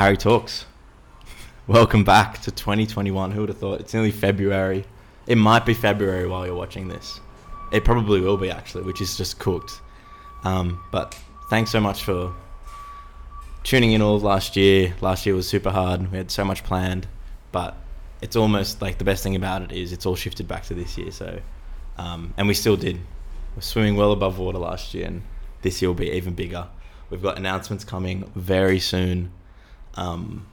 Parry Talks. Welcome back to 2021. Who would have thought? It's nearly February. It might be February while you're watching this. It probably will be actually, which is just cooked. Um, but thanks so much for tuning in all last year. Last year was super hard. We had so much planned, but it's almost like the best thing about it is it's all shifted back to this year. So, um, and we still did. We're swimming well above water last year, and this year will be even bigger. We've got announcements coming very soon um,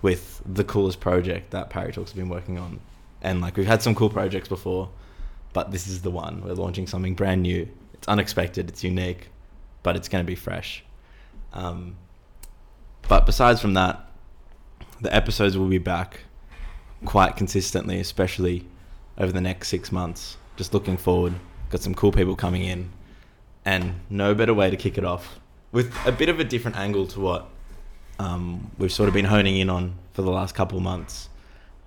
with the coolest project that Parry Talks have been working on. And like we've had some cool projects before, but this is the one. We're launching something brand new. It's unexpected, it's unique, but it's going to be fresh. Um, but besides from that, the episodes will be back quite consistently, especially over the next six months. Just looking forward. Got some cool people coming in, and no better way to kick it off with a bit of a different angle to what um, we've sort of been honing in on for the last couple of months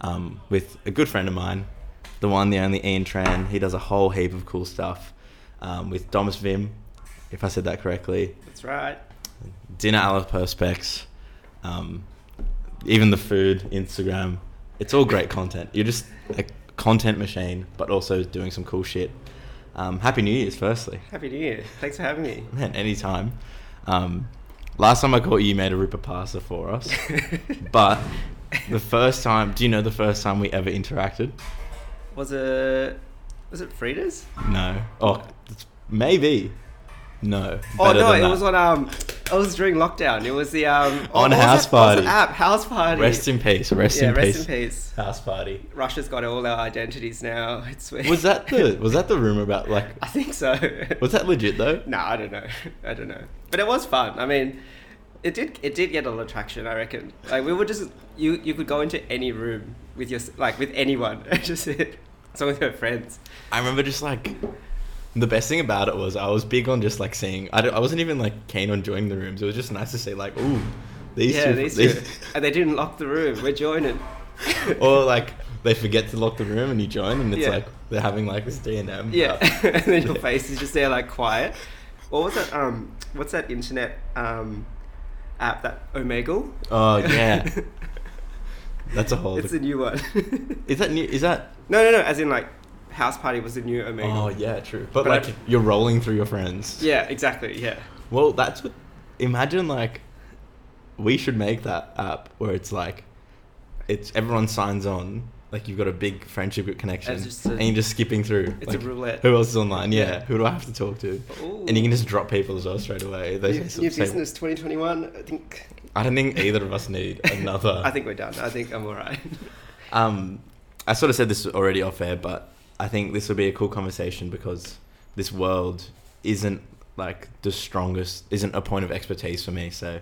um, with a good friend of mine, the one, the only Ian Tran. He does a whole heap of cool stuff um, with Domus Vim, if I said that correctly. That's right. Dinner a la Perspex, um, even the food, Instagram. It's all great content. You're just a content machine, but also doing some cool shit. Um, Happy New Year's, firstly. Happy New Year. Thanks for having me. Man, anytime. Um, last time I caught you, you made a ripper pasta for us. but the first time, do you know the first time we ever interacted? Was it was it Frida's? No. Oh, maybe. No. Oh no, it that. was on um it was during lockdown. It was the um On was House that- what was Party. app House Party. Rest in peace. Rest yeah, in rest peace. in peace. House party. Russia's got all our identities now. It's Was that the was that the rumor about like I think so. was that legit though? No, I don't know. I don't know. But it was fun. I mean, it did it did get a lot of traction. I reckon. Like we would just you you could go into any room with your like with anyone just sit long as you're friends. I remember just like the best thing about it was I was big on just like seeing I, I wasn't even like keen on joining the rooms. It was just nice to see like ooh these yeah, two these two. and they didn't lock the room. We're joining. or like they forget to lock the room and you join and it's Yeah. like they're having like this D and M. Yeah, and then your face is just there like quiet. What was that? Um, what's that internet um app that Omegle? Oh yeah, that's a whole. it's a new one. is that new? Is that? no, no, no. As in like House Party was the new Omegle. Oh yeah, true. But, But like I- you're rolling through your friends. Yeah, exactly. Yeah. Well, that's what. Imagine like, we should make that app where it's like, it's everyone signs on. Like you've got a big friendship group connection, a- and you're just skipping through. It's a like, roulette. Who else is online? Yeah. Yeah. Who do I have to talk to? Ooh. And you can just drop people as well straight away. They new, say- new say- business 2021. I think. I don't think either of us need another. I think we're done. I think I'm alright. Um, I sort of said this already off air, but I think this will be a cool conversation because this world isn't like the strongest, isn't a point of expertise for me. So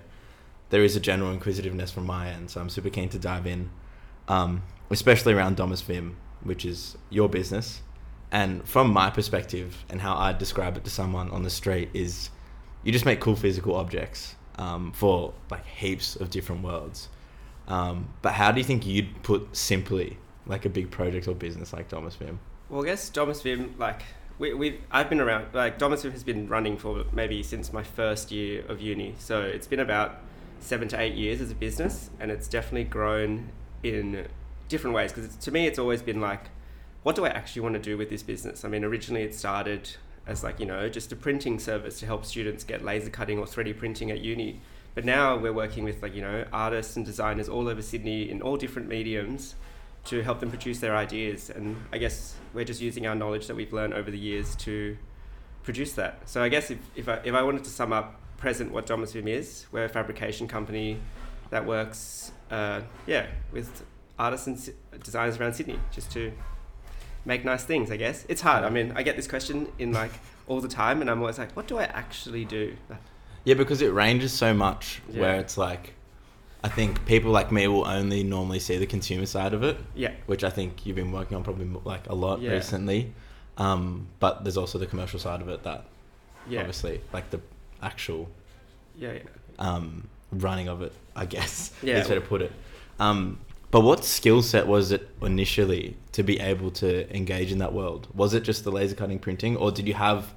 there is a general inquisitiveness from my end. So I'm super keen to dive in, um, especially around Domus Vim, which is your business. And from my perspective and how I'd describe it to someone on the street is you just make cool physical objects um, for like heaps of different worlds. Um, but how do you think you'd put simply like a big project or business like Domus Vim? Well, I guess Domus Vim, like we we I've been around. Like Domus Vim has been running for maybe since my first year of uni. So it's been about seven to eight years as a business, and it's definitely grown in different ways. Because to me, it's always been like, what do I actually want to do with this business? I mean, originally it started as like you know just a printing service to help students get laser cutting or 3D printing at uni. But now we're working with like you know artists and designers all over Sydney in all different mediums to help them produce their ideas. And I guess we're just using our knowledge that we've learned over the years to produce that. So I guess if, if, I, if I wanted to sum up present what Domus Vim is, we're a fabrication company that works, uh, yeah, with artists and designers around Sydney just to make nice things, I guess. It's hard. I mean, I get this question in like all the time and I'm always like, what do I actually do? Yeah, because it ranges so much where it's like, I think people like me will only normally see the consumer side of it, Yeah. which I think you've been working on probably like a lot Yeah. recently. Um, but there's also the commercial side of it that Yeah. obviously like the actual Yeah. yeah. um, running of it, I guess. Yeah. Is way to put it. Um, but what skill set was it initially to be able to engage in that world? Was it just the laser cutting printing, or did you have,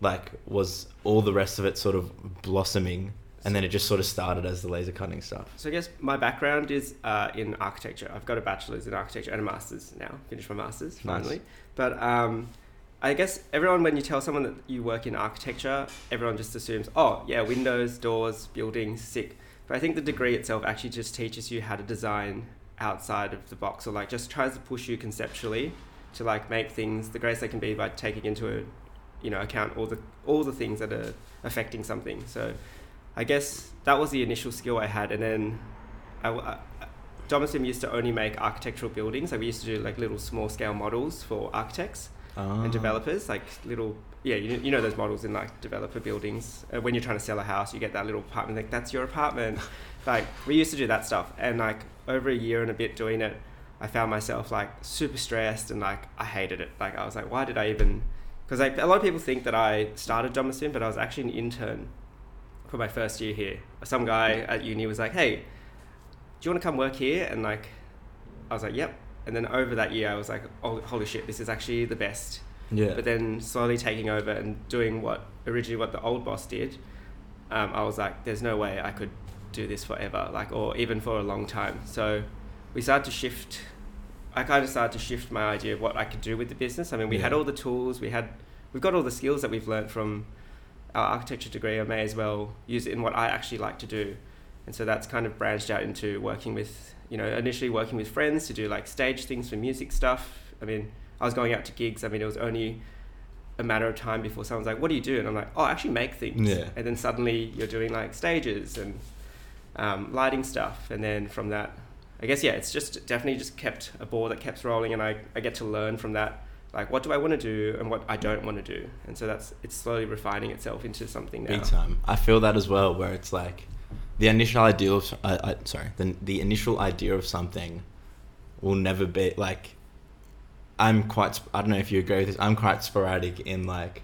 like, was all the rest of it sort of blossoming and then it just sort of started as the laser cutting stuff. So I guess my background is uh, in architecture. I've got a bachelor's in architecture and a master's now. Finished my master's finally. Nice. But um, I guess everyone, when you tell someone that you work in architecture, everyone just assumes, oh yeah, windows, doors, buildings, sick. But I think the degree itself actually just teaches you how to design outside of the box, or like just tries to push you conceptually to like make things the greatest they can be by taking into a, you know, account all the all the things that are affecting something. So I guess that was the initial skill I had, and then I, I used to only make architectural buildings. Like we used to do like little small scale models for architects Ah. and developers, like little yeah, you, you know those models in like developer buildings. Uh, when you're trying to sell a house, you get that little apartment. Like that's your apartment. like we used to do that stuff, and like over a year and a bit doing it, I found myself like super stressed and like I hated it. Like I was like, why did I even? Because like a lot of people think that I started Domosim, but I was actually an intern for my first year here. Some guy at uni was like, hey, do you want to come work here? And like, I was like, yep. And then over that year, I was like, oh, holy shit, this is actually the best. Yeah. But then slowly taking over and doing what originally what the old boss did, um, I was like, there's no way I could do this forever, like, or even for a long time. So we started to shift. I kind of started to shift my idea of what I could do with the business. I mean, we had all the tools, we had, we've got all the skills that we've learned from our architecture degree. I may as well use it in what I actually like to do. And so that's kind of branched out into working with, you know, initially working with friends to do like stage things for music stuff. I mean, I was going out to gigs. I mean, it was only a matter of time before someone's like, "What do you do?" And I'm like, "Oh, I actually make things." Yeah. And then suddenly you're doing like stages and um, lighting stuff, and then from that, I guess yeah, it's just definitely just kept a ball that keeps rolling, and I, I get to learn from that. Like, what do I want to do and what I don't want to do, and so that's it's slowly refining itself into something now. Big time. I feel that as well, where it's like the initial idea of uh, I, sorry, the the initial idea of something will never be like. I'm quite. sp- I don't know if you agree with this. I'm quite sporadic in like,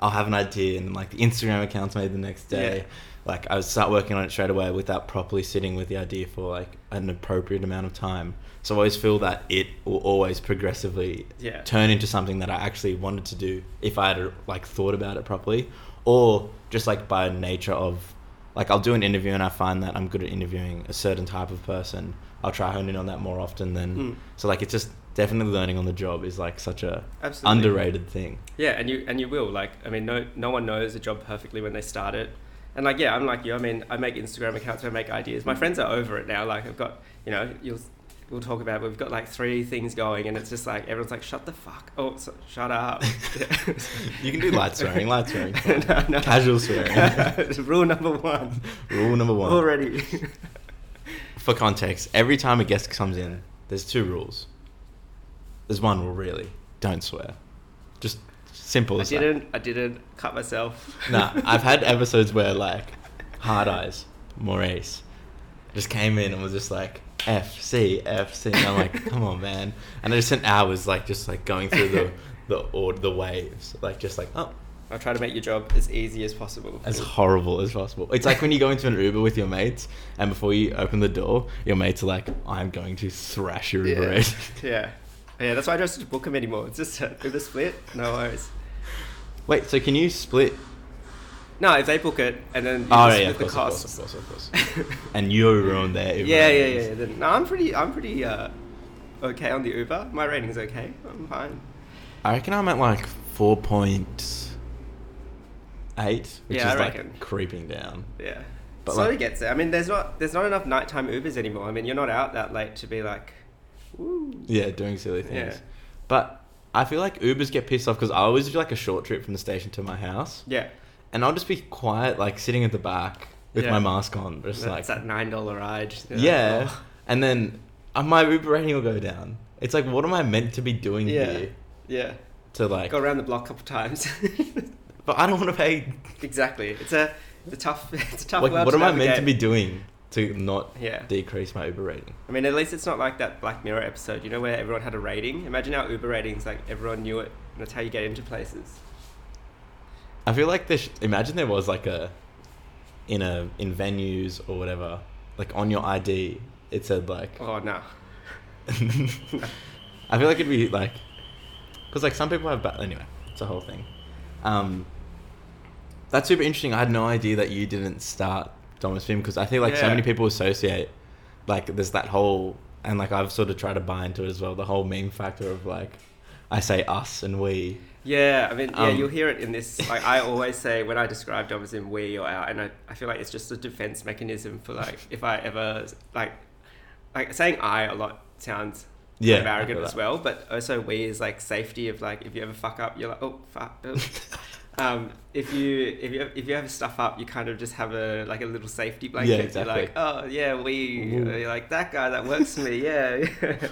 I'll have an idea and like the Instagram account's made the next day. Yeah. Like I would start working on it straight away without properly sitting with the idea for like an appropriate amount of time. So I always feel that it will always progressively Yeah. turn into something that I actually wanted to do if I had like thought about it properly, or just like by nature of like I'll do an interview and I find that I'm good at interviewing a certain type of person. I'll try hone in on that more often than Mm. so like it's just definitely learning on the job is like such a Absolutely. underrated thing. Yeah, and you and you will like. I mean, no no one knows a job perfectly when they start it. And like, yeah, I'm like you. I mean, I make Instagram accounts. I make ideas. My friends are over it now. Like, I've got you know, you'll we'll talk about. It, we've got like three things going, and it's just like everyone's like, shut the fuck. Oh, so, shut up. You can do light swearing, light swearing. No, no. Casual swearing. Rule number one. Rule number one. Already. For context, every time a guest comes in, there's two rules. There's one rule really. Don't swear. Just simple I as that. didn't. I didn't cut myself. Nah, I've had episodes where like Hard Eyes, Maurice, just came in and was just like F C F C. And I'm like, come on, man. And I just spent hours like just like going through the the or the waves, like just like oh, I'll try to make your job as easy as possible. as horrible as possible. It's like when you go into an Uber with your mates, and before you open the door, your mates are like, I'm going to thrash your Uber yeah. yeah. Yeah, that's why I don't book them anymore. It's just Uber split. No worries. Wait, so can you split? No, if they book it and then you Oh yeah, of course, the of course, of course, of course. and you ruined their Uber. yeah, yeah, ratings. yeah. No, I'm pretty. I'm pretty uh, okay on the Uber. My rating's okay. I'm fine. I reckon I'm at like four point eight, which Yeah, is like creeping down. Yeah. But, Slowly like- gets there. I mean, there's not there's not enough nighttime Ubers anymore. I mean, you're not out that late to be like, woo. Yeah, doing silly things. Yeah. But I feel like Ubers get pissed off because I always do like a short trip from the station to my house, Yeah. And I'll just be quiet, like sitting at the back with Yeah. my mask on, just That's like that nine dollar ride. You're like, yeah. oh. And then uh, my Uber rating will go down. It's like, what am I meant to be doing Yeah. here? Yeah. To like, Go around the block a couple times. but I don't want to pay. exactly. It's a it's a tough it's a tough Like, world what to am I meant to be navigate. doing to not Yeah. decrease my Uber rating? I mean, at least it's not like that Black Mirror episode, you know, where everyone had a rating. Imagine our Uber ratings, like everyone knew it, and that's how you get into places. I feel like. Sh- imagine there was like a, in a in venues or whatever, like on your ID, it said like. Oh no. I feel like it'd be like, because like some people have. Ba- anyway, it's a whole thing. Um. That's super interesting. I had no idea that you didn't start Thomas Film because I think like so many people associate like there's that whole and like I've sort of tried to buy into it as well the whole meme factor of like I say us and we Yeah, I mean, yeah, Um, you'll hear it in this. Like, I always say when I describe Dom as in we or out, and I, I feel like it's just a defense mechanism for like if I ever like like saying I a lot sounds yeah kind of arrogant as well, but also we is like safety of like if you ever fuck up, you're like oh fuck. oh." um, if you if you if you ever stuff up, you kind of just have a like a little safety blanket. Yeah, exactly. You're like oh yeah, we. You're like that guy that works for me. Yeah.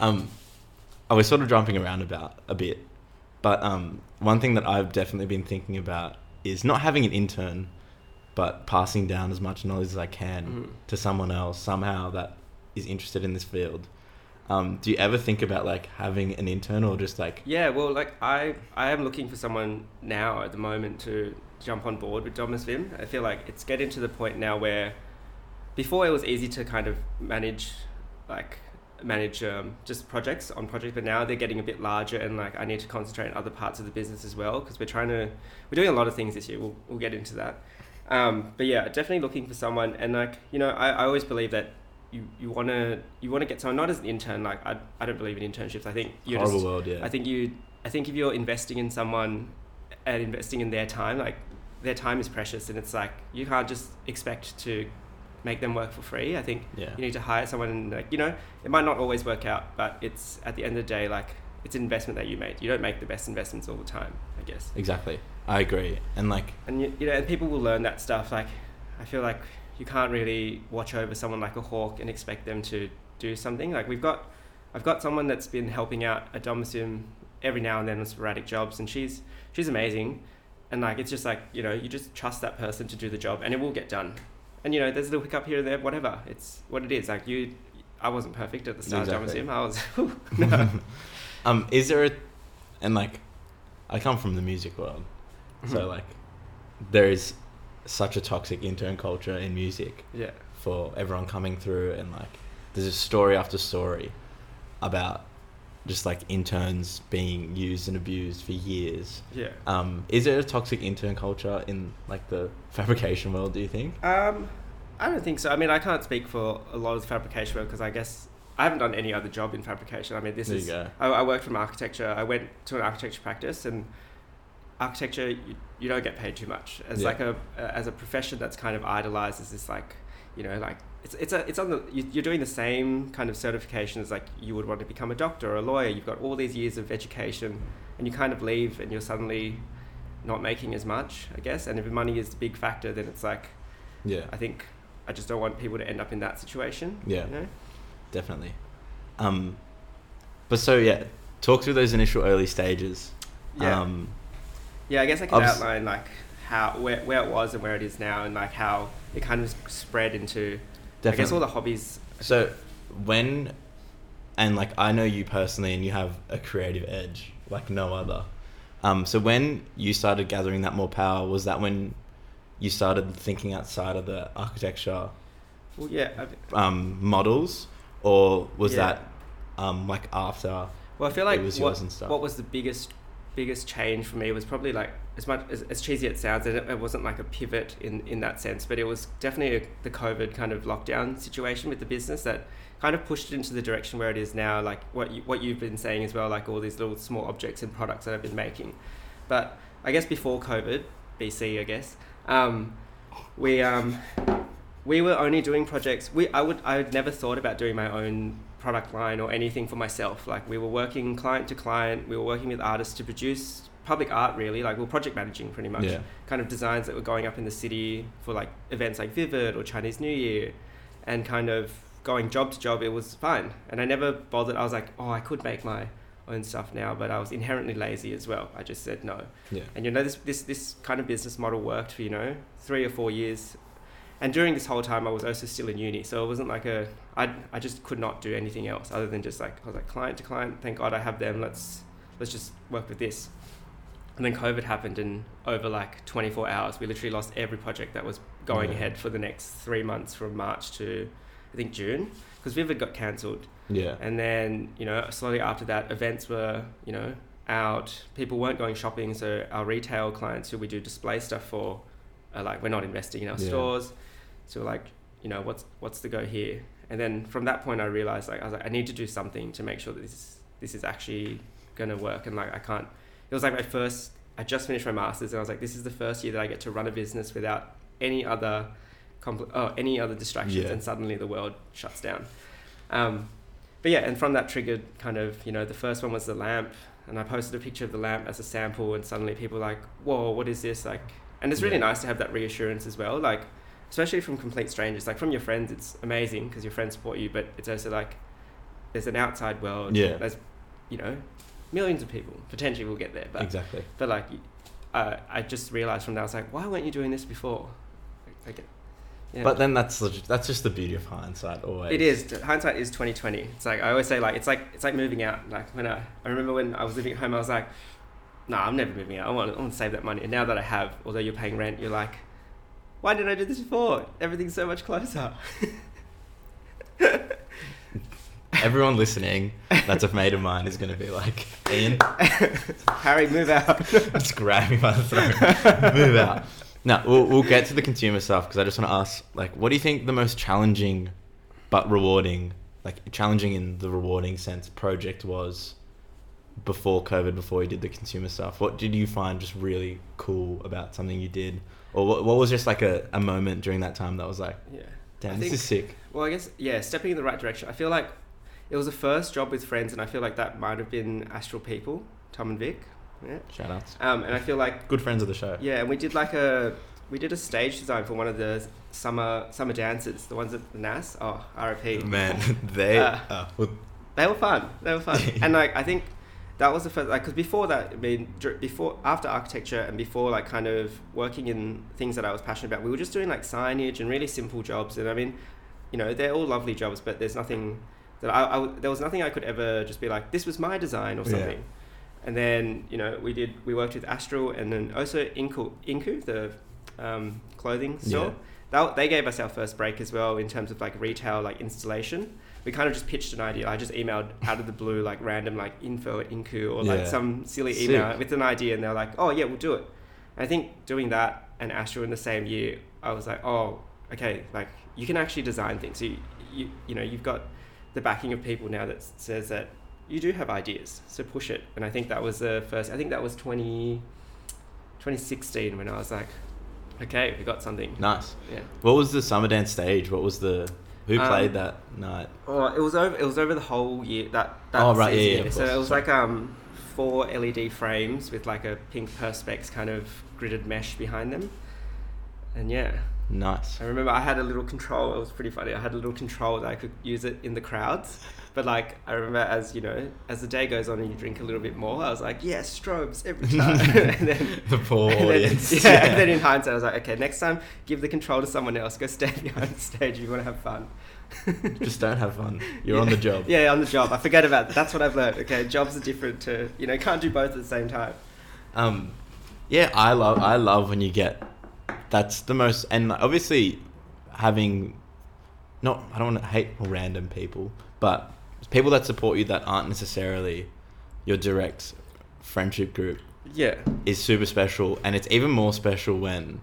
Um, I was sort of jumping around about a bit, but um, one thing that I've definitely been thinking about is not having an intern, but passing down as much knowledge as I can Mhm. to someone else somehow that is interested in this field. Um, do you ever think about like having an intern or just like Yeah, well, like I, I am looking for someone now at the moment to jump on board with Domus Vim. I feel like it's getting to the point now where, before it was easy to kind of manage, like manage um, just projects on projects, but now they're getting a bit larger and like I need to concentrate on other parts of the business as well because we're trying to, we're doing a lot of things this year. We'll we'll get into that. Um, but yeah, definitely looking for someone and like you know I, I always believe that. You, you want to you want to get someone not as an intern like I, I don't believe in internships I think you're horrible just world? Yeah, I think you I think if you're investing in someone and investing in their time, like their time is precious and it's like you can't just expect to make them work for free. I think yeah, you need to hire someone and like you know, it might not always work out, but it's at the end of the day like it's an investment that you made. You don't make the best investments all the time, I guess. exactly. I agree, and like And you, you know, and people will learn that stuff. Like I feel like you can't really watch over someone like a hawk and expect them to do something. Like we've got, I've got someone that's been helping out at Domusum every now and then on sporadic jobs, and she's she's amazing. And like it's just like you know, you just trust that person to do the job, and it will get done. And you know, there's a little hiccup here and there, whatever. It's what it is. Like you, I wasn't perfect at the start Exactly. Domusum. I was. no. um, is there a, and like, I come from the music world, so Mhm. like, there is such a toxic intern culture in music yeah. for everyone coming through, and like, there's a story after story about just like interns being used and abused for years. Yeah. Um, is there a toxic intern culture in like the fabrication world? Do you think? Um, I don't think so. I mean, I can't speak for a lot of the fabrication world because I guess I haven't done any other job in fabrication. I mean, this There is. you go. I, I worked from architecture. I went to an architecture practice, and architecture you, you don't get paid too much as Yeah. like a as a profession that's kind of idolized as this like you know like it's it's a it's on the you, you're doing the same kind of certification as like you would want to become a doctor or a lawyer. You've got all these years of education, and you kind of leave, and you're suddenly not making as much, I guess. And if money is the big factor, then it's like Yeah, I think I just don't want people to end up in that situation. Yeah. You know? definitely. Um, but so yeah, talk through those initial early stages. Yeah. Um, Yeah, I guess I could Obs- outline like how where, where it was and where it is now, and like how it kind of spread into. I guess all the hobbies. So when and like I know you personally and you have a creative edge like no other. Um, so when you started gathering that more power, was that when you started thinking outside of the architecture Well, yeah. Um, models, or was Yeah. that um, like after? well, I feel like It was what, yours and stuff. what was the biggest biggest change for me was probably like as much as, as cheesy it sounds, it, it wasn't like a pivot in in that sense, but it was definitely a, the COVID kind of lockdown situation with the business that kind of pushed it into the direction where it is now. Like what you, what you've been saying as well, like all these little small objects and products that I've been making. But I guess before COVID, BC, I guess, um, we um, we were only doing projects. We I would I had never thought about doing my own product line or anything for myself. Like we were working client to client. We were working with artists to produce public art. Really, like we were project managing pretty much. Yeah. Kind of designs that were going up in the city for like events like Vivid or Chinese New Year, and kind of going job to job. It was fine, and I never bothered. I was like, oh, I could make my own stuff now, but I was inherently lazy as well. I just said no. Yeah. And you know, this this this kind of business model worked for you know three or four years, and during this whole time, I was also still in uni, so it wasn't like a I I just could not do anything else other than just like I was like client to client. Thank God I have them. Let's let's just work with this. And then COVID happened, and over like 24 hours, we literally lost every project that was going Yeah. ahead for the next three months from March to I think June, because Vivid got cancelled. Yeah. And then, you know, slowly after that, events were, you know, out. People weren't going shopping, so our retail clients who we do display stuff for are like, we're not investing in our Yeah. stores. So like, you know, what's what's the go here? And then from that point, I realized like I was like, I need to do something to make sure that this this is actually gonna work. And like, I can't. It was like my first. I just finished my masters, and I was like, this is the first year that I get to run a business without any other, compl- oh, any other distractions, Yeah. and suddenly the world shuts down. Um, but yeah, and from that triggered kind of, you know, the first one was the lamp, and I posted a picture of the lamp as a sample, and suddenly people were like, whoa, what is this? Like, and it's really Yeah. nice to have that reassurance as well. Like, especially from complete strangers, like from your friends, it's amazing because your friends support you, but it's also like there's an outside world. Yeah. There's, you know, millions of people potentially will get there, but exactly. but like, uh, I just realized from that I was like, why weren't you doing this before? Like, yeah. But then that's that's just the beauty of hindsight. Always. It is. Hindsight is twenty twenty. It's like I always say, like it's like it's like moving out. Like when I, I remember when I was living at home, I was like, Nah, I'm never moving out. I want, I want to save that money. And now that I have, although you're paying rent, you're like, Why didn't I do this before? Everything's so much closer. Everyone listening, that's a mate of mine is going to be like, Ian, Harry, move out. just grab me by the throat, move out. No, we'll, we'll get to the consumer stuff because I just want to ask, like, what do you think the most challenging but rewarding, like challenging in the rewarding sense, project was before COVID, before you did the consumer stuff? What did you find just really cool about something you did? Or what, what was just like a, a moment during that time that was like, yeah. damn, I this think- is sick? Well, I guess yeah, stepping in the right direction. I feel like it was a first job with friends, and I feel like that might have been Astral People, Tom and Vic. Yeah. Shout outs. Um, and I feel like Good friends of the show. yeah, and we did like a we did a stage design for one of the summer summer dances, the ones at the NAS. Oh, RIP. Man, they. Uh, uh, They were fun. They were fun. and like I think that was the first like because before that I mean before after architecture and before like kind of working in things that I was passionate about, we were just doing like signage and really simple jobs. And I mean, you know, they're all lovely jobs, but there's nothing that I there was nothing I could ever just be like this was my design or Yeah. something. And then you know we did we worked with Astral and then also Incu Incu the um, clothing store. Yeah. That, they gave us our first break as well in terms of like retail like installation. We kind of just pitched an idea. I just emailed out of the blue like random like info at Incu or like Yeah. some silly Sick. email with an idea, and they're like, "Oh yeah, we'll do it." And I think doing that and Astral in the same year, I was like, "Oh, okay, like you can actually design things. You you you know you've got the backing of people now that says that you do have ideas, so push it." And I think that was the first. I think that was 20, 2016 when I was like, "Okay, we got something." nice. Yeah. What was the summer dance stage? What was the who Um, played that night? Oh, it was over. It was over the whole year. That. that Oh, right, yeah, season. yeah, of So course, it was like um four LED frames with like a pink perspex kind of gridded mesh behind them, and yeah, Nice. I remember I had a little control. It was pretty funny. I had a little control that I could use it in the crowds. But like I remember, as you know, as the day goes on and you drink a little bit more, I was like, yes, strobes every time. and then, the poor and then- audience. yeah, and then in hindsight, I was like, okay, next time, give the control to someone else. Go stand behind the stage you want to have fun. Just don't have fun. You're Yeah. on the job. Yeah, on the job. I forget about that. That's what I've learned. Okay, jobs are different to you know, can't do both at the same time. Um, yeah, I love I love when you get. That's the most, and obviously, having, not I don't want to hate random people, but people that support you that aren't necessarily your direct friendship group Yeah. is super special, and it's even more special when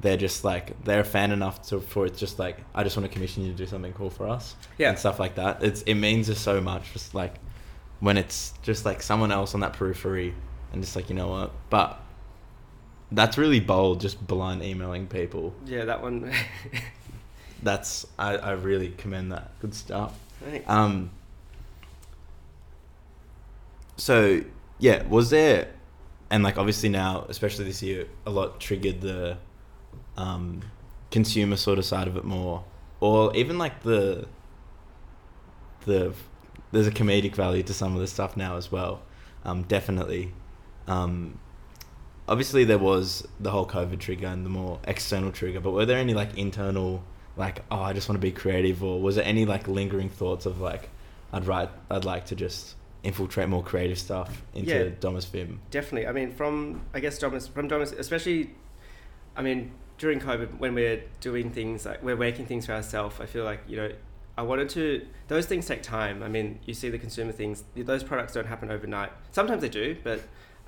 they're just like they're a fan enough to for it's just like I just want to commission you to do something cool for us, Yeah. and stuff like that. It's it means just so much, just like when it's just like someone else on that periphery, and just like you know what, but that's really bold, just blind emailing people. Yeah, that one. That's I I really commend that. Good stuff. Thanks. Um. So yeah, was there, and like obviously now, especially this year, a lot triggered the, um, consumer sort of side of it more, or even like the. The, there's a comedic value to some of the stuff now as well, um, definitely. Um, obviously there was the whole COVID trigger and the more external trigger, but were there any like internal, like oh I just want to be creative, or was there any like lingering thoughts of like I'd write I'd like to just infiltrate more creative stuff into Yeah. Domus Vim? Definitely. I mean, from I guess Domus, from Domus, especially, I mean, during COVID when we're doing things like we're making things for ourselves. I feel like you know, I wanted to. Those things take time. I mean, you see the consumer things; those products don't happen overnight. Sometimes they do, but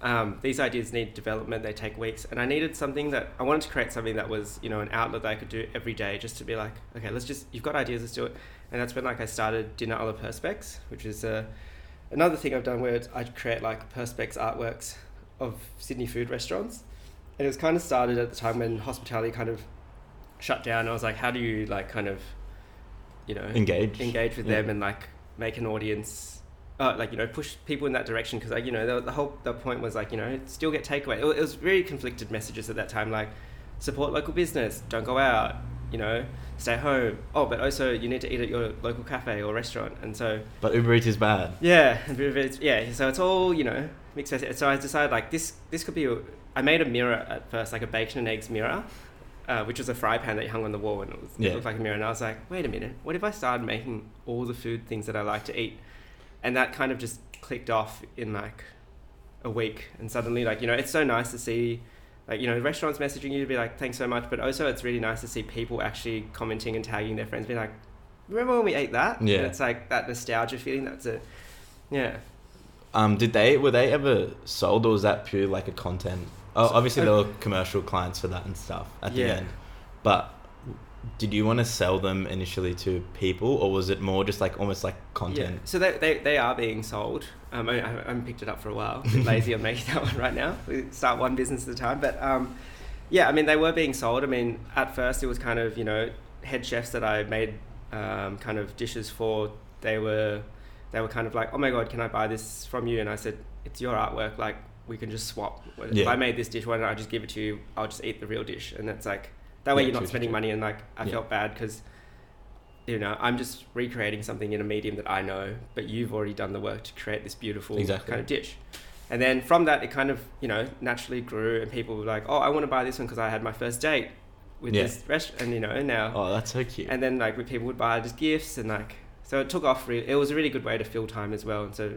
um, these ideas need development. They take weeks, and I needed something that I wanted to create something that was you know an outlet that I could do every day, just to be like, okay, let's just you've got ideas, let's do it. And that's when like I started Dinner a la Perspex, which is uh, another thing I've done where I create like Perspex artworks of Sydney food restaurants, and it was kind of started at the time when hospitality kind of shut down. I was like, how do you like kind of, you know, Engage. engage with Yeah. them and like make an audience uh, like you know push people in that direction because like you know the, the whole the point was like you know still get takeaway it, it was very conflicted messages at that time like support local business don't go out you know stay home oh but also you need to eat at your local cafe or restaurant and so But Uber Eats is bad. yeah, of it's- yeah. So it's all you know mixed. message. So I decided like this. This could be. A, I made a mirror at first, like a bacon and eggs mirror, uh, which was a fry pan that you hung on the wall, and it, was, Yeah. it looked like a mirror. And I was like, wait a minute, what if I started making all the food things that I like to eat? And that kind of just clicked off in like a week, and suddenly like you know it's so nice to see. Like you know, restaurants messaging you to be like, "Thanks so much," but also it's really nice to see people actually commenting and tagging their friends, being like, "Remember when we ate that?" Yeah. and it's like that nostalgia feeling. That's it yeah. Um, did they were they ever sold or was that pure like a content? Oh, So- obviously uh, there were commercial clients for that and stuff at the Yeah. end. But did you want to sell them initially to people or was it more just like almost like content? Yeah. So they, they, they are being sold. Um, I, I haven't picked it up for a while. Lazy on making that one right now. We start one business at a time. But um, yeah, I mean, they were being sold. I mean, at first it was kind of, you know, head chefs that I made um, kind of dishes for. They were, they were kind of like, oh my God, can I buy this from you? And I said, it's your artwork. Like, we can just swap. If Yeah. I made this dish, why don't I just give it to you? I'll just eat the real dish. And that's like, that way Yeah, you're not true, spending true. money. And like, I Yeah. felt bad because you know, I'm just recreating something in a medium that I know, but you've already done the work to create this beautiful Exactly. kind of dish. And then from that, it kind of, you know, naturally grew, and people were like, "Oh, I want to buy this one because I had my first date with Yeah. this restaurant," and you know, now, Oh, that's so cute. and then like people would buy it as gifts, and like, so it took off. Re- it was a really good way to fill time as well, and so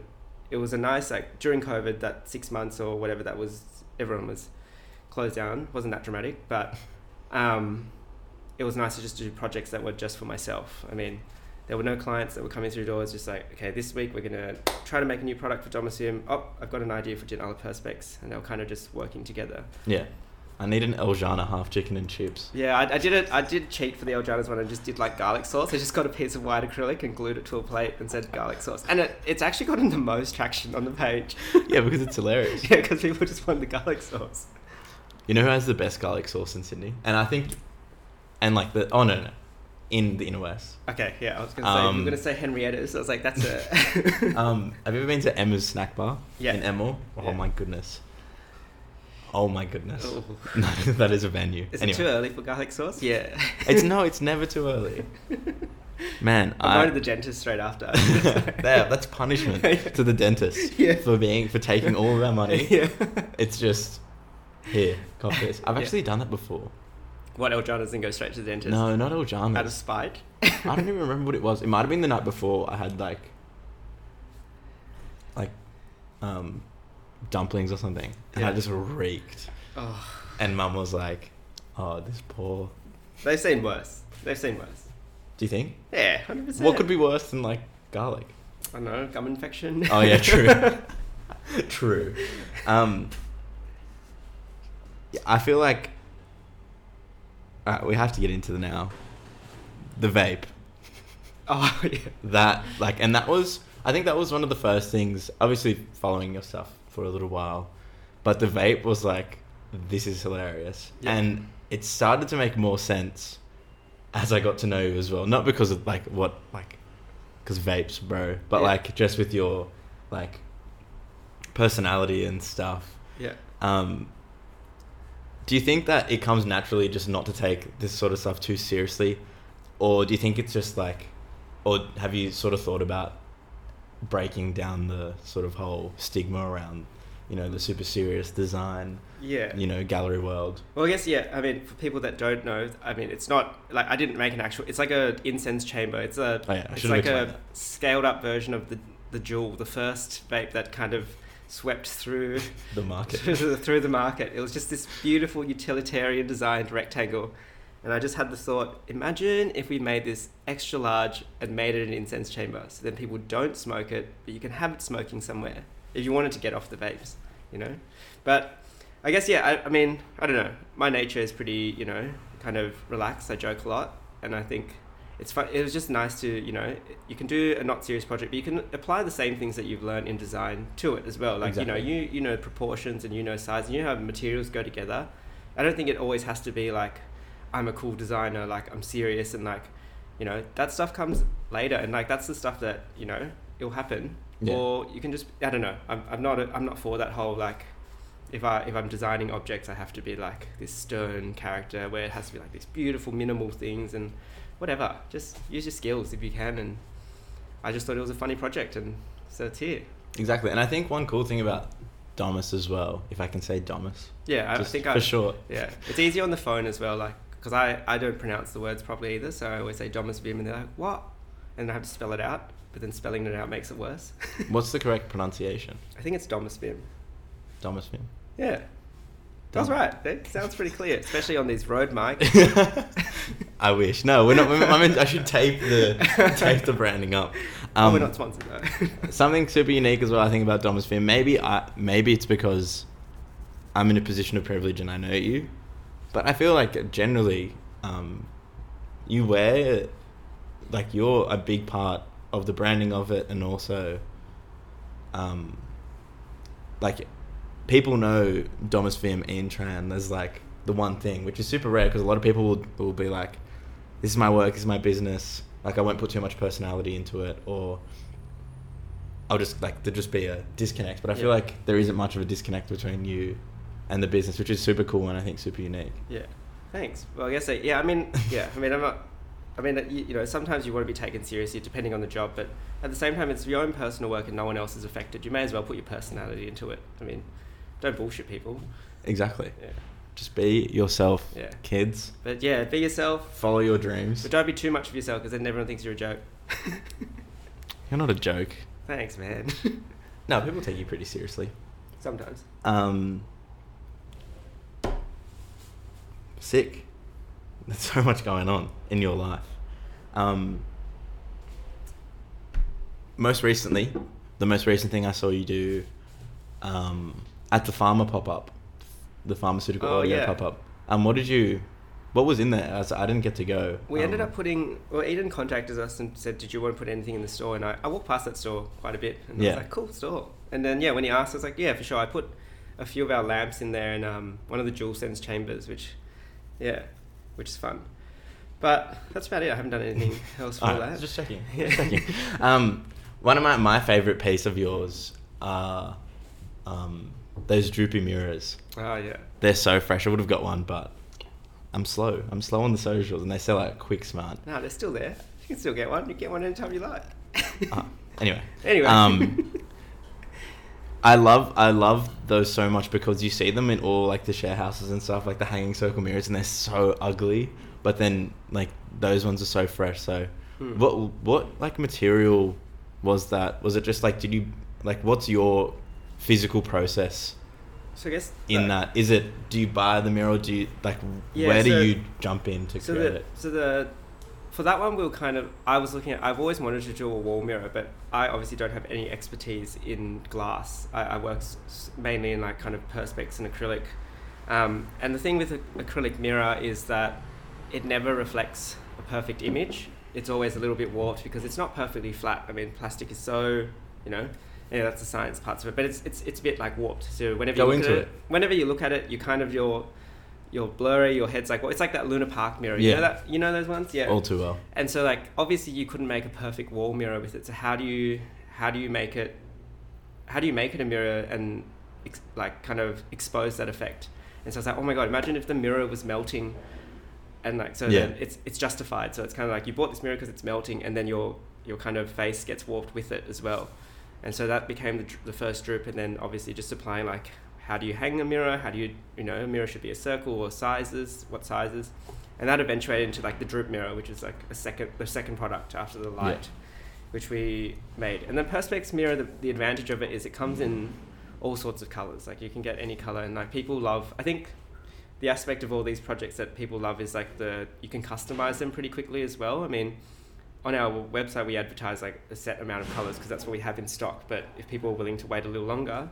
it was a nice like during COVID that six months or whatever that was, everyone was closed down. wasn't that dramatic, but um, it was nice to just do projects that were just for myself. I mean, there were no clients that were coming through doors. Just like, okay, this week we're gonna try to make a new product for Domicium. Oh, I've got an idea for Gin Perspex, and they were kind of just working together. yeah. I need an El Jannah half chicken and chips. Yeah, I, I did it. I did cheat for the El Jannah's one and just did like garlic sauce. I just got a piece of white acrylic and glued it to a plate and said garlic sauce, and it, it's actually gotten the most traction on the page. yeah, because it's hilarious. yeah, because people just want the garlic sauce. You know who has the best garlic sauce in Sydney? And I think, and like the oh no no, in the inner west. Okay, yeah, I was gonna say Um, I'm gonna say Henrietta's. I was like, that's a Um, have you ever been to Emma's Snack Bar? Yeah. In Enmore? Oh Yeah. my goodness. Oh my goodness. That is a venue. Is anyway, it too early for garlic sauce? Yeah. it's no, it's never too early. Man, I'm I, going to the dentist straight after. there, that's punishment to the dentist Yeah. for being for taking all of our money. yeah. It's just here, cop this. I've Yeah. actually done that before. What El Jannah's and go straight to the dentist? No, not all Out of spite. I don't even remember what it was. It might have been the night before. I had like, like, um, dumplings or something, and I just reeked. Oh, And Mum was like, "Oh, this poor." they've seen worse. They've seen worse. Do you think? Yeah, hundred percent. What could be worse than like garlic? I don't know, gum infection. Oh yeah, true. true. Um, yeah, I feel like. Alright, we have to get into the now. The vape. oh yeah. that like and that was i think that was one of the first things obviously following your stuff for a little while but the vape was like this is hilarious Yeah. and it started to make more sense as i got to know you as well not because of like what like because vapes bro but Yeah. like just with your like personality and stuff Yeah. um do you think that it comes naturally just not to take this sort of stuff too seriously or do you think it's just like or have you sort of thought about breaking down the sort of whole stigma around you know the super serious design Yeah. you know gallery world Well, I guess yeah. I mean, for people that don't know, I mean, it's not like I didn't make an actual. It's like a incense chamber. It's a. Oh, yeah, it's like a that. scaled up version of the the Juul, the first vape that kind of swept through the market through the, market. It was just this beautiful utilitarian designed rectangle. And I just had the thought, imagine if we made this extra large and made it an incense chamber. So then people don't smoke it, but you can have it smoking somewhere if you wanted to get off the vapes. you know. But I guess yeah. I, I mean, I don't know. My nature is pretty, you know, kind of relaxed. I joke a lot, and I think it's fun. It was just nice to, you know, you can do a not serious project, but you can apply the same things that you've learned in design to it as well. Like Exactly. you know, you you know proportions and you know size and you know how materials go together. I don't think it always has to be like I'm a cool designer, like I'm serious and like, you know, that stuff comes later and like that's the stuff that you know it'll happen. Yeah. Or you can just I don't know. I'm I'm not a, I'm not for that whole like. If I if I'm designing objects, I have to be like this stern character where it has to be like these beautiful minimal things and whatever. Just use your skills if you can. And I just thought it was a funny project, and so it's here. Exactly, and I think one cool thing about Domus as well, if I can say Domus, Yeah, I think I for I short. yeah it's easier on the phone as well. Like because I I don't pronounce the words properly either, so I always say Domus Vim, and they're like what, and I have to spell it out. But then spelling it out makes it worse. What's the correct pronunciation? I think it's Domus Vim. Domus Vim. Yeah. That's right. It sounds pretty clear, especially on these Rode mics. I wish. No, we're not. I mean, I should tape the tape the branding up. Um, we're not sponsored though. something super unique as well. I think about Film. Maybe I maybe it's because I'm in a position of privilege and I know you, but I feel like generally, um, you wear like you're a big part of the branding of it, and also, um, like people know Domus Film and Tran as like the one thing, which is super rare because a lot of people will, will be like, "This is my work, this is my business." Like I won't put too much personality into it, or I'll just like there just be a disconnect. But I feel like there isn't much of a disconnect between you and the business, which is super cool and I think super unique. Yeah. Thanks. Well, I guess I, yeah. I mean, yeah. I mean, I'm not. I mean, you, you know, sometimes you want to be taken seriously depending on the job, but at the same time, it's your own personal work and no one else is affected. You may as well put your personality into it. I mean, don't bullshit people. Exactly. Yeah. Just be yourself, Yeah. kids. But yeah, be yourself. Follow your dreams. But don't be too much of yourself because then everyone thinks you're a joke. You're not a joke. Thanks, man. No, people take you pretty seriously. Sometimes. Um, sick. There's so much going on in your life. Um, most recently, the most recent thing I saw you do um, at the Pharma pop up, the pharmaceutical Oh, audio yeah. pop up. Um, what did you? What was in there? As I didn't get to go. We ended Um, up putting. Well, Eden contacted us and said, "Did you want to put anything in the store?" And I, I walked past that store quite a bit, and I Yeah. was like, "Cool store." And then yeah, when he asked, I was like, "Yeah, for sure." I put a few of our lamps in there and um, one of the dual sense chambers, which, yeah, which is fun. But that's about it. I haven't done anything else for Alright, that. Just checking. Yeah. Just checking. Um, one of my, my favorite piece of yours are um, those droopy mirrors. Oh yeah. They're so fresh. I would have got one, but I'm slow. I'm slow on the socials, and they sell out quick smart. No, they're still there. You can still get one. You get one anytime you like. Uh, anyway. Anyway. Um, I love I love those so much because you see them in all like the share houses and stuff, like the hanging circle mirrors, and they're so ugly. But then like those ones are so fresh. So, Hmm. what what like material was that? Was it just like did you like what's your physical process so I guess in uh, that? Is it do you buy the mirror? Or do you like Yeah, where so- do you jump in to so create the, it? So the for that one we were kind of I was looking at I've always wanted to do a wall mirror, but I obviously don't have any expertise in glass. I, I work mainly in like kind of perspex and acrylic. Um, and the thing with an acrylic mirror is that it never reflects a perfect image. It's always a little bit warped because it's not perfectly flat. I mean, plastic is so, you know, yeah, that's the science parts of it. But it's it's it's a bit like warped. So whenever Go you look into at it. whenever you look at it, you kind of your you're blurry. Your head's like well, it's like that Luna Park mirror. You Yeah. know that you know those ones. Yeah. All too well. And so like obviously you couldn't make a perfect wall mirror with it. So how do you how do you make it how do you make it a mirror and ex- like kind of expose that effect? And so I was like, oh my god, imagine if the mirror was melting, and like so Yeah. it's it's justified. So it's kind of like you bought this mirror because it's melting, and then your your kind of face gets warped with it as well. And so that became the, the first droop, and then obviously just applying like how do you hang a mirror? How do you you know a mirror should be a circle or sizes? What sizes? And that eventuated into like the droop mirror, which is like a second the second product after the light, which we made. And the perspex mirror, the, the advantage of it is it comes in all sorts of colors. Like you can get any color, and like people love. I think the aspect of all these projects that people love is like the you can customize them pretty quickly as well. I mean, on our website we advertise like a set amount of colors because that's what we have in stock. But if people are willing to wait a little longer,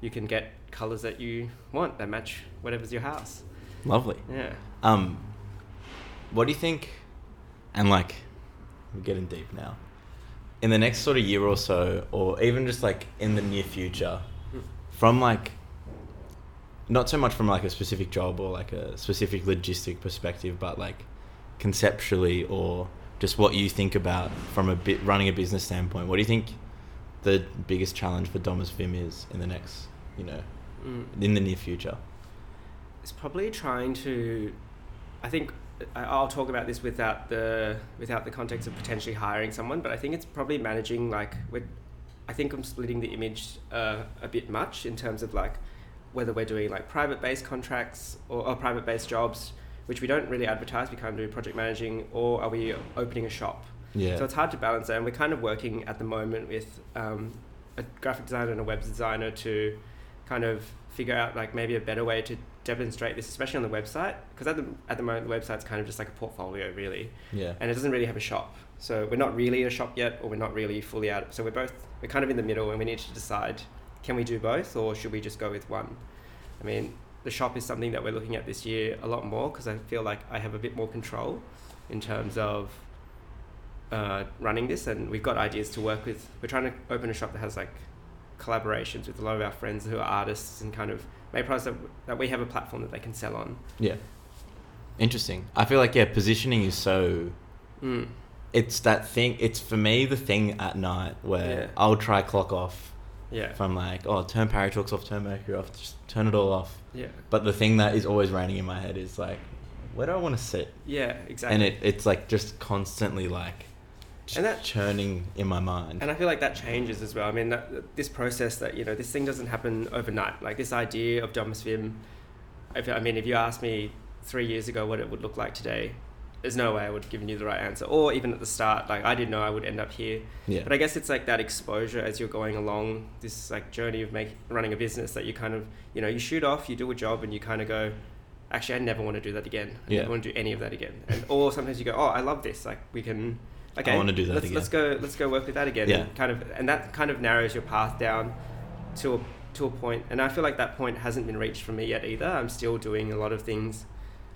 you can get colors that you want that match whatever's your house. Lovely. Yeah. Um, what do you think? And like, we're getting deep now. In the next sort of year or so, or even just like in the near future, Mm. from like, not so much from like a specific job or like a specific logistic perspective, but like conceptually or just what you think about from a bit running a business standpoint. What do you think the biggest challenge for Domus Vim is in the next, you know, Mm. in the near future? It's probably trying to. I think I'll talk about this without the without the context of potentially hiring someone, but I think it's probably managing like with. I think I'm splitting the image uh, a bit much in terms of like whether we're doing like private based contracts or, or private based jobs, which we don't really advertise. We kind of do project managing, or are we opening a shop? Yeah. So it's hard to balance that, and we're kind of working at the moment with um, a graphic designer and a web designer to kind of figure out like maybe a better way to demonstrate this, especially on the website, because at the at the moment the website's kind of just like a portfolio really, yeah. and it doesn't really have a shop. So we're not really a shop yet, or we're not really fully out. So we're both we're kind of in the middle, and we need to decide can we do both, or should we just go with one? I mean, the shop is something that we're looking at this year a lot more because I feel like I have a bit more control in terms of uh, running this, and we've got ideas to work with. We're trying to open a shop that has like collaborations with a lot of our friends who are artists and kind of make products that, that we have a platform that they can sell on. Yeah. Interesting. I feel like yeah, positioning is so Mm. it's that thing it's for me the thing at night where Yeah. I'll try clock off Yeah. if I'm like, oh turn Paratalks off, turn Mercury off, just turn it all off. Yeah. But the thing that is always raining in my head is like, where do I want to sit? Yeah. Exactly. And it, it's like just constantly like And that- churning in my mind. And I feel like that changes as well. I mean, that, this process that you know, this thing doesn't happen overnight. Like this idea of Domus Vim. If, I mean, if you asked me three years ago what it would look like today, there's no way I would have given you the right answer. Or even at the start, like I didn't know I would end up here. yeah. But I guess it's like that exposure as you're going along this like journey of make, running a business that you kind of you know you shoot off, you do a job, and you kind of go, actually, I never want to do that again. I Yeah. never want to do any of that again. And or sometimes you go, oh, I love this. Like we can. Okay, I wanna do that let's, again." Let's go. Let's go work with that again. Yeah. And kind of, and that kind of narrows your path down to a to a. And I feel like that point hasn't been reached for me yet either. I'm still doing a lot of things,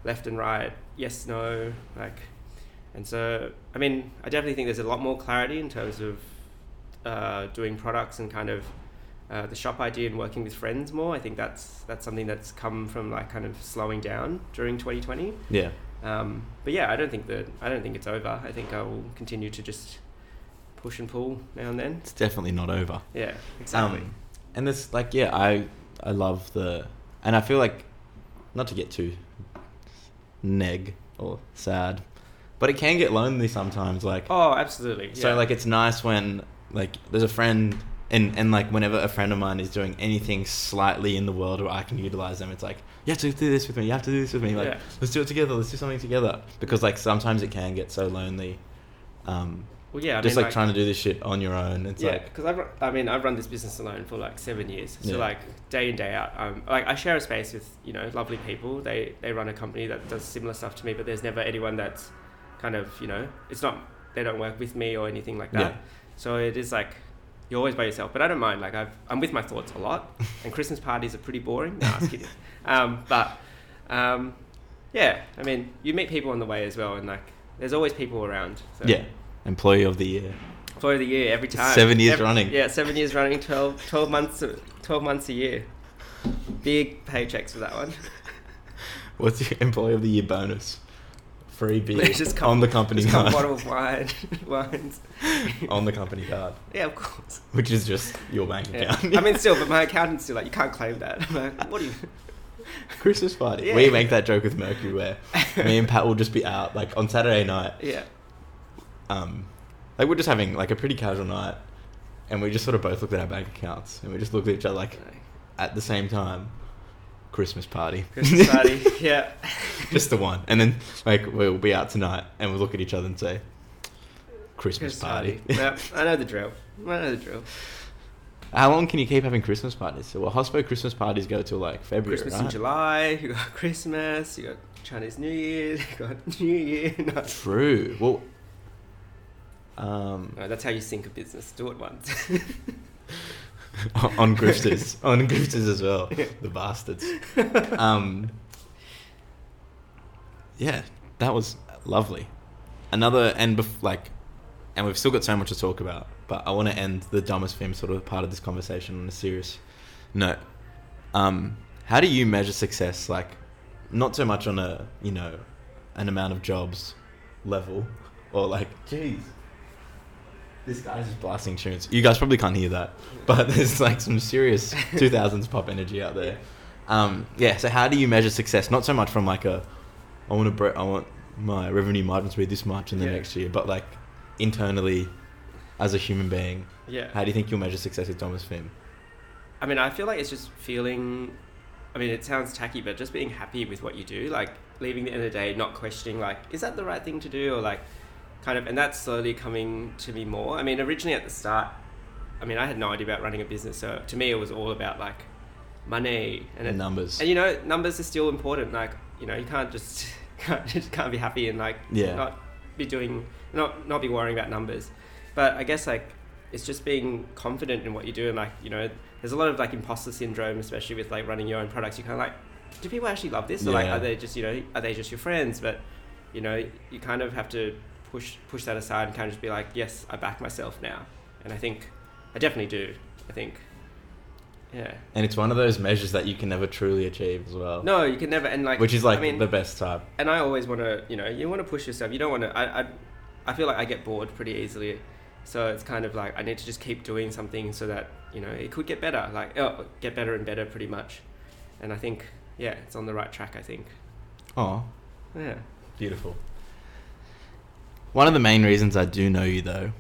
left and right. Yes, no, like and so, I mean, I definitely think there's a lot more clarity in terms of uh, doing products and kind of uh, the shop idea and working with friends more. I think that's that's something that's come from like kind of slowing down during 2020. yeah. Um, but yeah, I don't think that I don't think it's over. I think I will continue to just push and pull now and then. It's definitely not over. Yeah, exactly. Um, and this like yeah, I I love the and I feel like not to get too neg or sad, but it can get lonely sometimes. Like oh, absolutely. so like it's nice when like there's a friend and and like whenever a friend of mine is doing anything slightly in the world where I can utilize them, it's like you have to do this with me. You have to do this with me. Like Yeah. let's do it together. Let's do something together because like sometimes it can get so lonely. Um, well, yeah, I just mean, like, trying to do this shit on your own. It's yeah, like because I've run- I mean I've run this business alone for like seven years. So Yeah. like day in day out, um, like I share a space with you know lovely people. They they run a company that does similar stuff to me, but there's never anyone that's kind of you know it's not they don't work with me or anything like that. Yeah. So it is like you're always by yourself. But I don't mind. Like I've I'm with my thoughts a lot, and Christmas parties are pretty boring. No, I was kidding. Um, but um, yeah, I mean you meet people on the way as well, and like there's always people around. So. yeah, employee of the year. Employee of the year every time. Seven years Every- running. Yeah, seven years running, 12, 12 months, 12 months a year. Big paychecks for that one. What's your employee of the year bonus? Free beer Just on the company just come card. bottle of wine, wines. on the company card, Yeah, of course. which is just your bank Yeah. account. I mean, still, but my accountant's still like, you can't claim that. I'm like, what do you? Christmas party. Yeah. We make that joke with Mercury where me and Pat will just be out like on Saturday night. Yeah. Um, like we're just having like a pretty casual night, and we just sort of both looked at our bank accounts and we just looked at each other like at the same time. Christmas party. Christmas party. Yeah. just the one, and then like we'll be out tonight and we'll look at each other and say, "Christmas, Christmas party." yeah, I know the drill. I know the drill. How long can you keep having Christmas parties? So, well, Hospo Christmas parties go till like February, Christmas right? in July. You got Christmas. You got Chinese New Year. You got New Year. No. True. Well, um, No, that's how you sink a business. Do it once. on grifters, on grifters as well, the bastards. Um, yeah, that was lovely. Another and bef- like, and we've still got so much to talk about, but I want to end the Domus Vim sort of part of this conversation on a serious note. Um, how do you measure success? Like, not so much on a you know, an amount of jobs level, or like, jeez. This guy's just blasting tunes. You guys probably can't hear that, but there's like some serious 2000s pop energy out there. Um, yeah. So how do you measure success? Not so much from like a, I want to bre- I want my revenue margin to be this much in the Yeah. next year, but like internally, as a human being, Yeah. how do you think you'll measure success with Domus Vim? I mean, I feel like it's just feeling. I mean, it sounds tacky, but just being happy with what you do, like leaving the end of the day, not questioning, like, is that the right thing to do, or like, kind of, and that's slowly coming to me more. I mean, originally at the start, I mean, I had no idea about running a business, so to me, it was all about like money and And it, numbers. and you know, numbers are still important. Like, you know, you can't just can't, just can't be happy and like Yeah. not be doing not not be worrying about numbers. But I guess like it's just being confident in what you do and like you know, there's a lot of like imposter syndrome, especially with like running your own products. You kind of like, do people actually love this, or like are they just you know are they just your friends? But you know, you kind of have to push push that aside and kind of just be like, yes, I back myself now, and I think I definitely do. I think. Yeah. and it's one of those measures that you can never truly achieve as well. No, you can never, and like, which is like I mean, the best type. and I always want to, you know, you want to push yourself. You don't want to. I, I, I feel like I get bored pretty easily, so it's kind of like I need to just keep doing something so that you know it could get better, like oh, get better and better, pretty much. And I think, yeah, it's on the right track. I think. Oh, Yeah. Beautiful. One of the main reasons I do know you, though,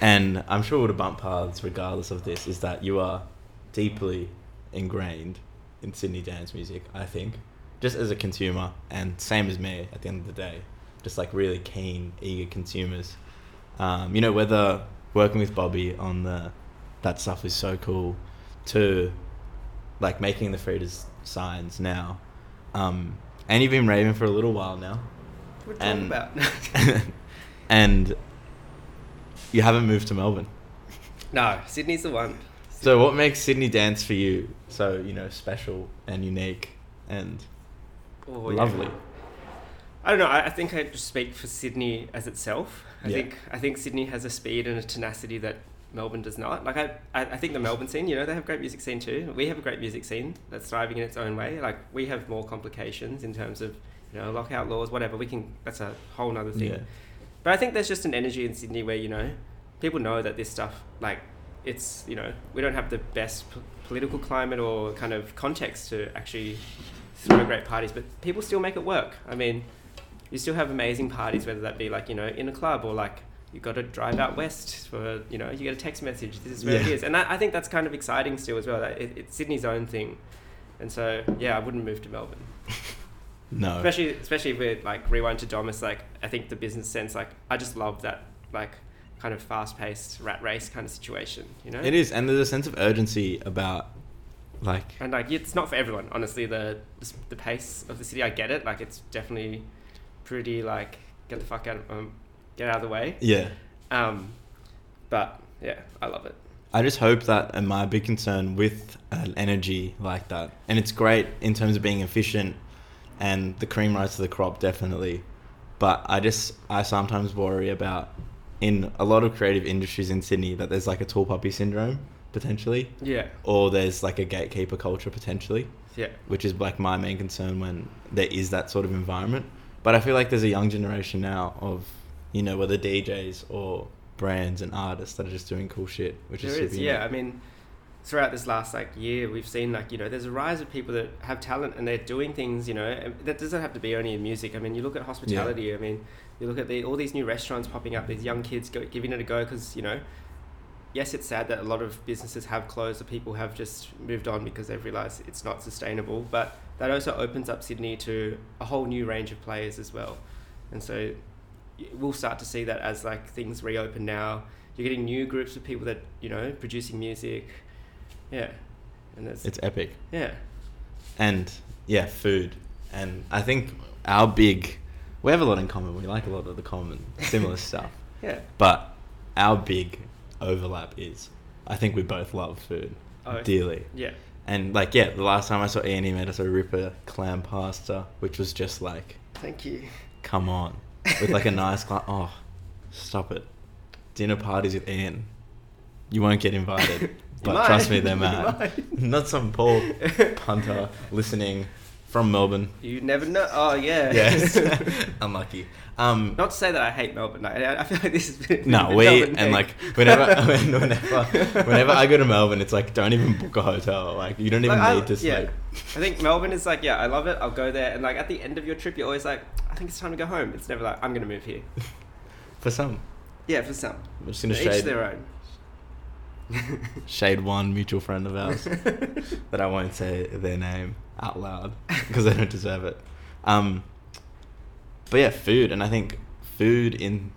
and I'm sure we'll bump paths regardless of this, is that you are deeply ingrained in Sydney dance music, I think, just as a consumer, and same as me at the end of the day, just like really keen, eager consumers. Um, you know, whether working with Bobby on the that stuff is so cool, to like making the Frida's signs now. Um, and you've been raving for a little while now What are talking And- about? and you haven't moved to Melbourne. no, Sydney's the one. So what makes Sydney dance for you so you know special and unique and Oh, yeah. lovely? I don't know. I, I think I just speak for Sydney as itself. I Yeah. think I think Sydney has a speed and a tenacity that Melbourne does not. Like I, I, I think the Melbourne scene, you know, they have a great music scene too. We have a great music scene that's thriving in its own way. Like we have more complications in terms of, you know, lockout laws, whatever. We can. That's a whole nother thing. Yeah. But I think there's just an energy in Sydney where you know, people know that this stuff like it's you know we don't have the best p- political climate or kind of context to actually throw great parties, but people still make it work. I mean, you still have amazing parties, whether that be like you know in a club or like you got to drive out west for you know you get a text message. This is where it Yeah. is, and I, I think that's kind of exciting still as well. That it, it's Sydney's own thing, and so yeah, I wouldn't move to Melbourne No. especially especially with like rewind to Domus like I think the business sense like I just love that like kind of fast paced rat race kind of situation you know It is, and there's a sense of urgency about like and like it's not for everyone honestly the the pace of the city I get it like it's definitely pretty like get the fuck out of um, get out of the way yeah. um but yeah I love it I just hope that, and my big concern with an energy like that, and it's great in terms of being efficient and the cream rise to the crop, definitely. But I just, I sometimes worry about in a lot of creative industries in Sydney that there's like a tall puppy syndrome, potentially, yeah or there's like a gatekeeper culture, potentially, yeah which is like my main concern when there is that sort of environment. But I feel like there's a young generation now of, you know, whether DJs or brands and artists that are just doing cool shit, which There is is, yeah. I mean, throughout this last like year, we've seen like you know, there's a rise of people that have talent and they're doing things. You know, that doesn't have to be only in music. I mean, you look at hospitality. I mean, you look at the, all these new restaurants popping up. These young kids go, giving it a go because you know. Yes, it's sad that a lot of businesses have closed or people have just moved on because they've realised it's not sustainable. But that also opens up Sydney to a whole new range of players as well. And so we'll start to see that as like things reopen now. You're getting new groups of people that you know producing music, yeah, and that's It's epic. yeah, And yeah, food. And I think our big, we have a lot in common. We like a lot of the common, similar stuff. yeah, But our big overlap is I think we both love food Oh, dearly. Yeah. And like, yeah, the last time I saw Ian, he made us a ripper clam pasta, which was just like, Thank you. come on, with like a nice clam. Oh, stop it. Dinner parties with Ian, you won't get invited. But might. trust me, they're mad. Not some poor punter listening from Melbourne. You never know. Oh yeah. Yes, unlucky. Um, Not to say that I hate Melbourne. I, I feel like this is been. No, we Melbourne and like whenever whenever whenever I go to Melbourne, it's like don't even book a hotel. Like you don't even Like, I- need to sleep. yeah. I think Melbourne is like, yeah, I love it. I'll go there, and like at the end of your trip, you're always like, I think it's time to go home. It's never like I'm gonna move here. For some, Yeah, for some. I'm just gonna Each their own. Shade one mutual friend of ours that I won't say their name out loud because they don't deserve it. Um, but yeah, food, and I think food in,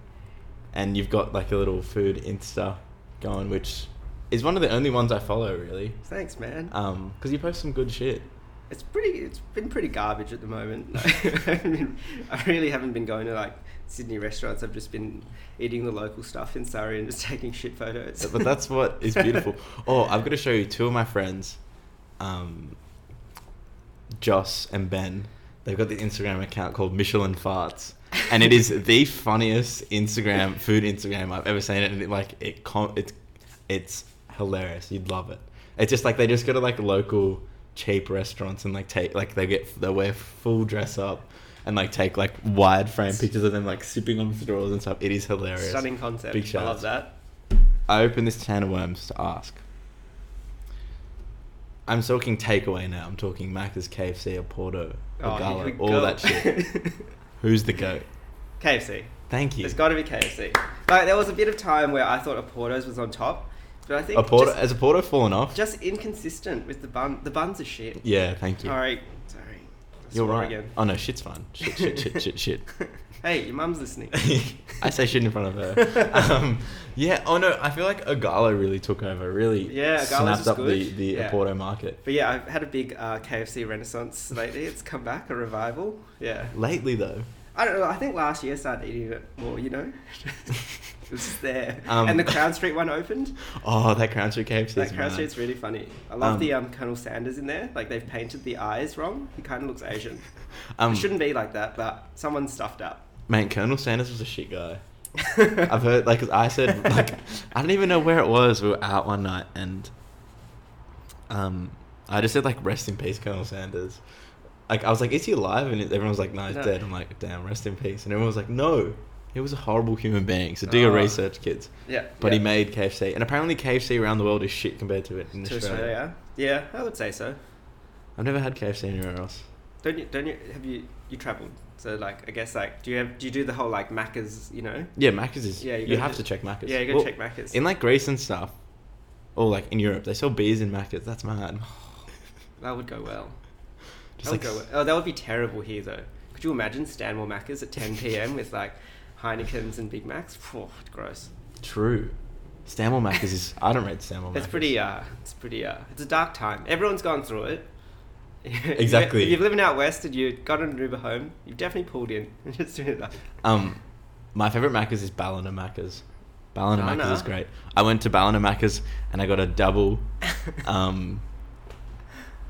and you've got like a little food Insta going, which is one of the only ones I follow really. Thanks, man. Um, because you post some good shit. It's pretty. It's been pretty garbage at the moment. I, mean, I really haven't been going to like Sydney restaurants. I've just been eating the local stuff in Surry and just taking shit photos. but that's what is beautiful. Oh, I've got to show you two of my friends, um, Joss and Ben. They've got the Instagram account called Michelin Farts, and it is the funniest Instagram food Instagram I've ever seen. It and it, like it, com- it's it's hilarious. You'd love it. It's just like they just go to like local cheap restaurants and like take like they get they wear full dress up. And like take like wide frame pictures of them like sipping on straws and stuff. It is hilarious. Stunning concept. Big shout. I love that. I opened this can of worms to ask. I'm talking takeaway now. I'm talking Macca's, KFC, or Porto, or Oh, Gala, all that shit. Who's the goat? KFC. Thank you. It's got to be KFC. Like there was a bit of time where I thought Oporto's was on top, but I think Oporto, just, has Oporto fallen off? just inconsistent with the bun. The buns are shit. yeah, thank you. Sorry, sorry. You're right. Again. Oh no, shit's fine. Shit, shit, shit, shit, shit. hey, your mum's listening. I say shit in front of her. Um, yeah. Oh no, I feel like Ogalo really took over. Really Yeah, Ogalo's snapped up the good. the Yeah. Porto market. But yeah, I've had a big uh, KFC renaissance lately. It's come back, a revival. Yeah. Lately though, I don't know. I think last year I started eating it more. You know, was just there. Um, and the Crown Street one opened. oh that Crown Street KFC. That Crown mad. Street's really funny. I love Um, the um, Colonel Sanders in there. Like they've painted the eyes wrong. He kind of looks Asian. Um, it shouldn't be like that, but someone stuffed up. Man, Colonel Sanders was a shit guy. I've heard like I said like I don't even know where it was. We were out one night and um I just said like rest in peace, Colonel Sanders. Like I was like, is he alive? And everyone was like, no, he's No. dead. I'm like, damn, rest in peace. And everyone was like, no, he was a horrible human being. So do your Oh. research, kids. Yeah. But yeah. he made KFC, and apparently KFC around the world is shit compared to it in to Australia. Australia. Yeah, I would say so. I've never had KFC anywhere else. Don't you? Don't you? Have you? You travelled, so like I guess like do you have? Do you do the whole like Macca's? You know? Yeah, Macca's is. Yeah, you you, gotta have to check Macca's. Yeah, you gotta Well, check Macca's. In like Greece and stuff, or like in Europe, they sell beers in Macca's. That's mad. that would go well. Just that would like go well. Oh, that would be terrible here though. Could you imagine Stanmore Macca's at 10 p.m. with like Heinekens and Big Macs? Phew, gross. True. Stanmore Macca's is. I don't rate Stanmore It's pretty. Uh, it's pretty. Uh, it's a dark time. Everyone's gone through it. Exactly. if you're living out west and you've got an Uber home, you've definitely pulled in. Just doing that. Um, my favorite Macca's is Ballina Macca's. Ballina? Macca's is great. I went to Ballina Macca's and I got a double, um,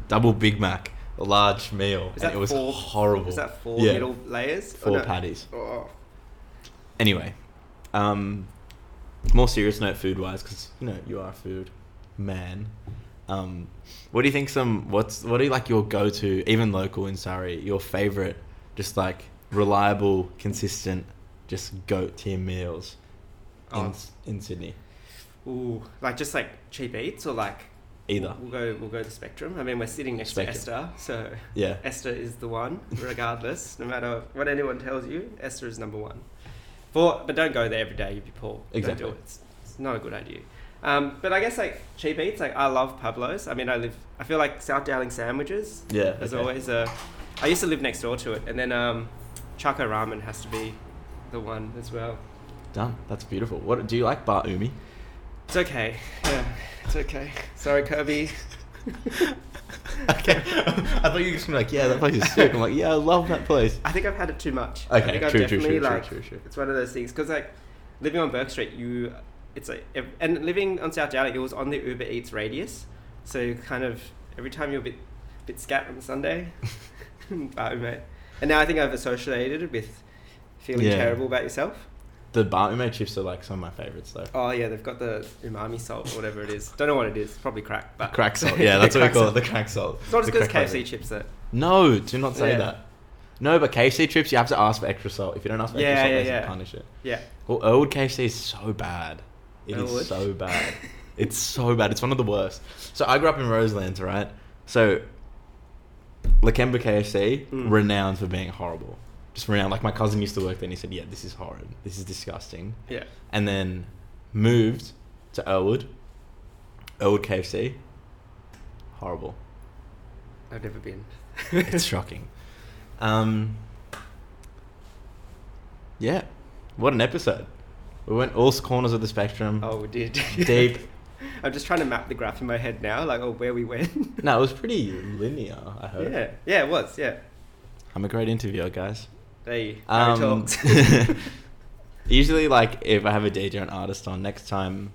double Big Mac, a large meal, and it was four, horrible. Is that four Yeah. middle layers? Four Oh, no. patties. Oh. Anyway, um, more serious note, food wise, because you know you are a food man. Um, what do you think? Some what's what are like your go to, even local in Surry, your favorite, just like reliable, consistent, just goat tier meals in Oh. in Sydney. Ooh, like just like cheap eats or like Either. We'll, we'll go. We'll go to Spectrum. I mean, we're sitting next Spectrum. to Ester, so Yeah. Ester is the one, regardless. no matter what anyone tells you, Ester is number one. For but don't go there every day. if You'd be poor. Exactly. Don't do it. It's, it's not a good idea. Um, but I guess like cheap eats, like I love Pablo's. I mean, I live. I feel like South Dowling sandwiches. Yeah, There's okay. always a. I used to live next door to it, and then um, Chaco Ramen has to be the one as well. Done. That's beautiful. What do you like, Bar Umami? It's okay. Yeah, it's okay. Sorry, Kirby. okay. I thought you were just gonna be like, yeah, that place is sick. I'm like, yeah, I love that place. I think I've had it too much. I Okay, think I've true, true, definitely, true, true, like, true, true. It's one of those things because like living on Bourke Street, you it's like ev- and living on South Dowling, it was on the Uber Eats radius, so kind of every time you're a bit bit scat on Sunday, Bar Umami. And now I think I've associated it with feeling Yeah. terrible about yourself. The Bar Umami chips are like some of my favorites though. Oh yeah, they've got the umami salt or whatever it is. Don't know what it is. Probably crack, but Crack salt. Yeah, that's what we call it. The crack salt. It's not as The good as KFC flavor. chips though. No, do not say Yeah. that. No, but KFC chips, you have to ask for extra salt. If you don't ask for Yeah, extra salt, yeah, they yeah. punish it. Yeah. Well, Earlwood KFC is so bad. It is Earlwood? so bad. it's so bad. It's one of the worst. So I grew up in Roselands, right? So Lakemba KFC, Mm. renowned for being horrible. Just renowned. Like my cousin used to work there and he said, yeah, this is horrid. This is disgusting. Yeah. And then moved to Earlwood. Earlwood KFC. Horrible. I've never been. it's shocking. Um, yeah, what an episode. We went all corners of the spectrum. Oh, we did. Deep. I'm just trying to map the graph in my head now, like oh where we went. No, it was pretty linear. I heard. yeah. Yeah, it was. Yeah. I'm a great interviewer, guys. They Harry Um, talks. usually, like if I have a DJ or an artist on, next time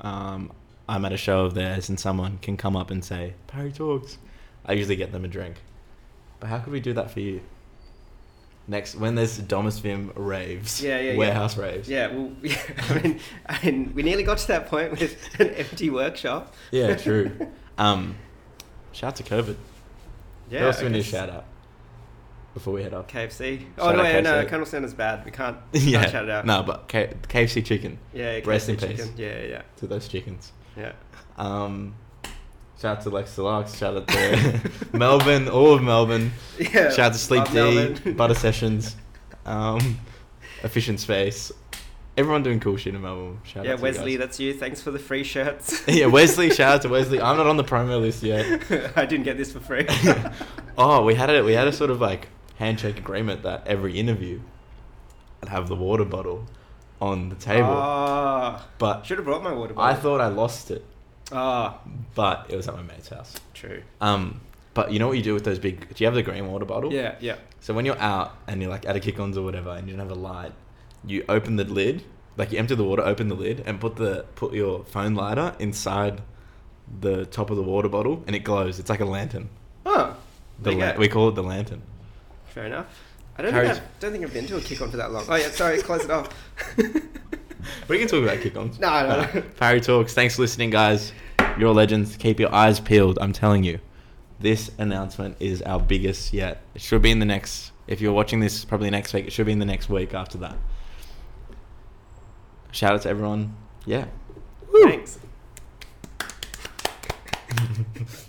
um, I'm at a show of theirs and someone can come up and say Parry talks, I usually get them a drink. But how could we do that for you? Next, when there's Domus Vim raves, Yeah, yeah, yeah. warehouse raves. Yeah, well, I mean, I mean, we nearly got to that point with an empty workshop. Yeah, true. um, shout out to COVID. Yeah. Who else do we need to shout out before we head off? KFC. Oh no, yeah, no. Colonel Sanders bad. We can't. yeah, can't shout it out. no, but K- KFC chicken Yeah, yeah Rest KFC in peace. chicken. Yeah, yeah, to those chickens. yeah. Um, shout out to Lex Deluxe. Shout out to Melbourne, all of Melbourne. Yeah. Shout out to Sleep D, Melbourne. Butter Sessions, um, Efficient Space. Everyone doing cool shit in Melbourne. Shout yeah, out to Wesley, guys. that's you. Thanks for the free shirts. yeah, Wesley. Shout out to Wesley. I'm not on the promo list yet. I didn't get this for free. oh, we had it. we had a sort of like handshake agreement that every interview, I'd have the water bottle on the table. Ah, but should have brought my water bottle. I thought I lost it, Ah, but it was at my mate's house. true. Um, but you know what you do with those big? Do you have the green water bottle? Yeah, yeah. So when you're out and you're like at a kick-ons or whatever, and you don't have a light, you open the lid, like you empty the water, open the lid, and put the put your phone lighter inside the top of the water bottle, and it glows. It's like a lantern. Oh, The la- we call it the lantern. Fair enough. I don't Harry's- think I've, don't think I've been to a kick on for that long. Oh yeah, sorry, close it off. We can talk about kick-ons. No, no, no. Parry talks. Thanks for listening, guys. You're legends. Keep your eyes peeled. I'm telling you, this announcement is our biggest yet. It should be in the next. If you're watching this, probably next week. It should be in the next week after that. Shout out to everyone. Yeah. Thanks.